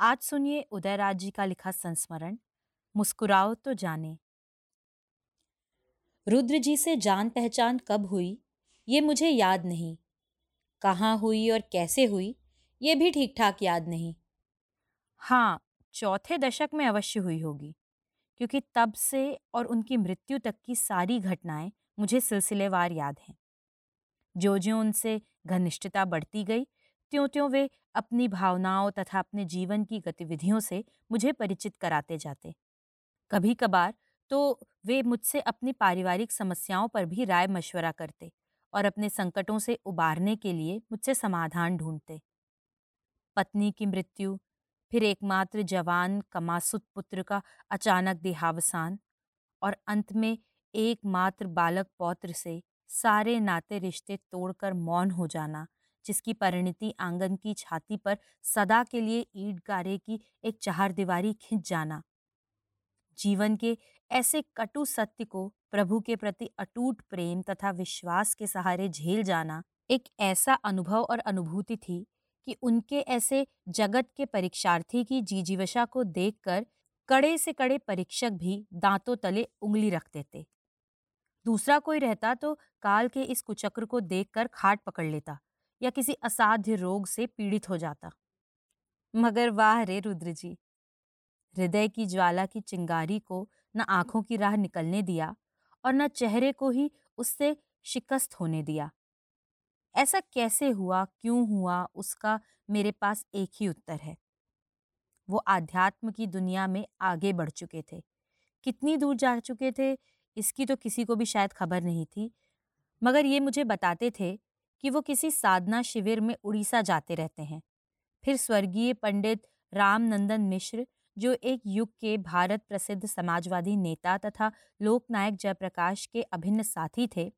आज सुनिए उदयराज जी का लिखा संस्मरण, मुस्कुराओ तो जाने। रुद्र जी से जान पहचान कब हुई, ये मुझे याद नहीं। कहाँ हुई और कैसे हुई, ये भी ठीक ठाक याद नहीं। हाँ चौथे दशक में अवश्य हुई होगी, क्योंकि तब से और उनकी मृत्यु तक की सारी घटनाएँ मुझे सिलसिलेवार याद हैं। जो जो उनसे घनिष्ठता बढ़ती गई त्यों त्यों वे अपनी भावनाओं तथा अपने जीवन की गतिविधियों से मुझे परिचित कराते जाते। कभी कभार तो वे मुझसे अपनी पारिवारिक समस्याओं पर भी राय मशवरा करते और अपने संकटों से उबारने के लिए मुझसे समाधान ढूंढते। पत्नी की मृत्यु, फिर एकमात्र जवान कमासुत पुत्र का अचानक देहावसान और अंत में एकमात्र बालक पौत्र से सारे नाते रिश्ते तोड़कर मौन हो जाना जिसकी परिणति आँगन की छाती पर सदा के लिए ईट गारे की एक चार दीवारी खिंच जाना। जीवन के ऐसे कटु सत्य को प्रभु के प्रति अटूट प्रेम तथा विश्वास के सहारे झेल जाना एक ऐसा अनुभव और अनुभूति थी कि उनके ऐसे जगत के परीक्षार्थी की जीजीवशा को देखकर कड़े से कड़े परीक्षक भी दांतों तले उंगली रख देते। दूसरा कोई रहता तो काल के इस कुचक्र को देखकर खाट पकड़ लेता। या किसी असाध्य रोग से पीड़ित हो जाता। मगर वाह रे रुद्र जी! हृदय की ज्वाला की चिंगारी को न आँखों की राह निकलने दिया और न चेहरे को ही उससे शिकस्त होने दिया। ऐसा कैसे हुआ, क्यों हुआ, उसका मेरे पास एक ही उत्तर है। वो आध्यात्म की दुनिया में आगे बढ़ चुके थे। कितनी दूर जा चुके थे, इसकी तो किसी को भी शायद खबर नहीं थी। मगर ये मुझे बताते थे कि वो किसी साधना शिविर में उड़ीसा जाते रहते हैं। फिर स्वर्गीय पंडित रामनंदन मिश्र, जो एक युग के भारत प्रसिद्ध समाजवादी नेता तथा लोकनायक जयप्रकाश के अभिन्न साथी थे,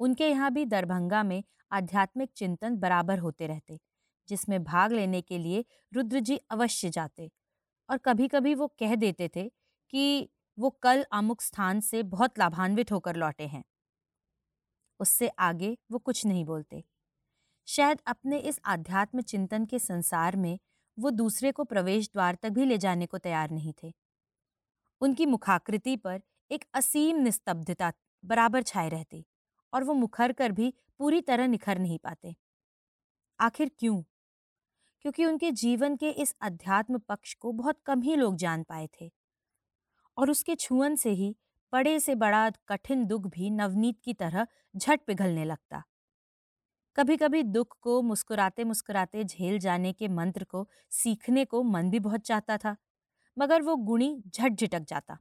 उनके यहाँ भी दरभंगा में आध्यात्मिक चिंतन बराबर होते रहते, जिसमें भाग लेने के लिए रुद्र जी अवश्य जाते और कभी कभी वो कह देते थे कि वो कल अमुक स्थान से बहुत लाभान्वित होकर लौटे हैं। उससे आगे वो कुछ नहीं बोलते। शायद अपने इस आध्यात्म चिंतन के संसार में वो दूसरे को प्रवेश द्वार तक भी ले जाने को तैयार नहीं थे। उनकी मुखाकृति पर एक असीम निस्तब्धता बराबर छाए रहती और वो मुखर कर भी पूरी तरह निखर नहीं पाते। आखिर क्यों? क्योंकि उनके जीवन के इस अध्यात्म पक्ष को बहुत कम ही लोग जान पाए थे। और उसके छुअन से ही बड़े से बड़ा कठिन दुख भी नवनीत की तरह झट पिघलने लगता। कभी कभी दुख को मुस्कुराते मुस्कुराते झेल जाने के मंत्र को सीखने को मन भी बहुत चाहता था, मगर वो गुणी झट झिटक जाता।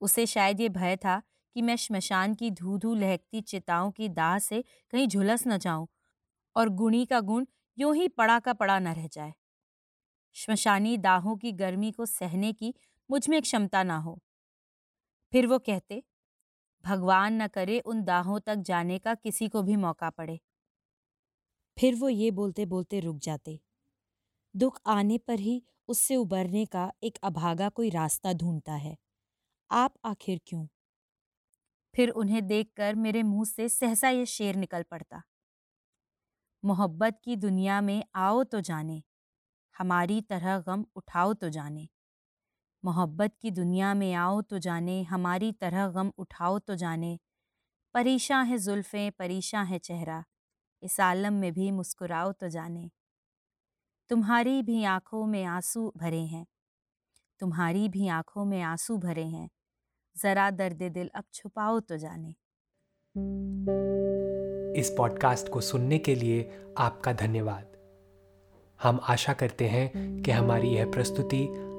उसे शायद ये भय था कि मैं श्मशान की धू धू लहकती चिताओं की दाह से कहीं झुलस न जाऊँ और गुणी का गुण यूँ ही पड़ा का पड़ा न रह जाए। श्मशानी दाहों की गर्मी को सहने की मुझमें क्षमता ना हो। फिर वो कहते, भगवान न करे उन दाहों तक जाने का किसी को भी मौका पड़े। फिर वो ये बोलते बोलते रुक जाते। दुख आने पर ही उससे उबरने का एक अभागा कोई रास्ता ढूंढता है। आप आखिर क्यों? फिर उन्हें देखकर मेरे मुँह से सहसा ये शेर निकल पड़ता। मोहब्बत की दुनिया में आओ तो जाने, हमारी तरह गम उठाओ तो जाने। मोहब्बत की दुनिया में आओ तो जाने, हमारी तरह गम उठाओ तो जाने। परीशा है जुल्फ़ें परेशान है चेहरा, इस आलम में भी मुस्कुराओ तो जाने। तुम्हारी भी आँखों में आँसू भरे हैं, तुम्हारी भी आँखों में आँसू भरे हैं, ज़रा दर्द दिल अब छुपाओ तो जाने। इस पॉडकास्ट को सुनने के लिए आपका धन्यवाद। हम आशा करते हैं कि हमारी यह प्रस्तुति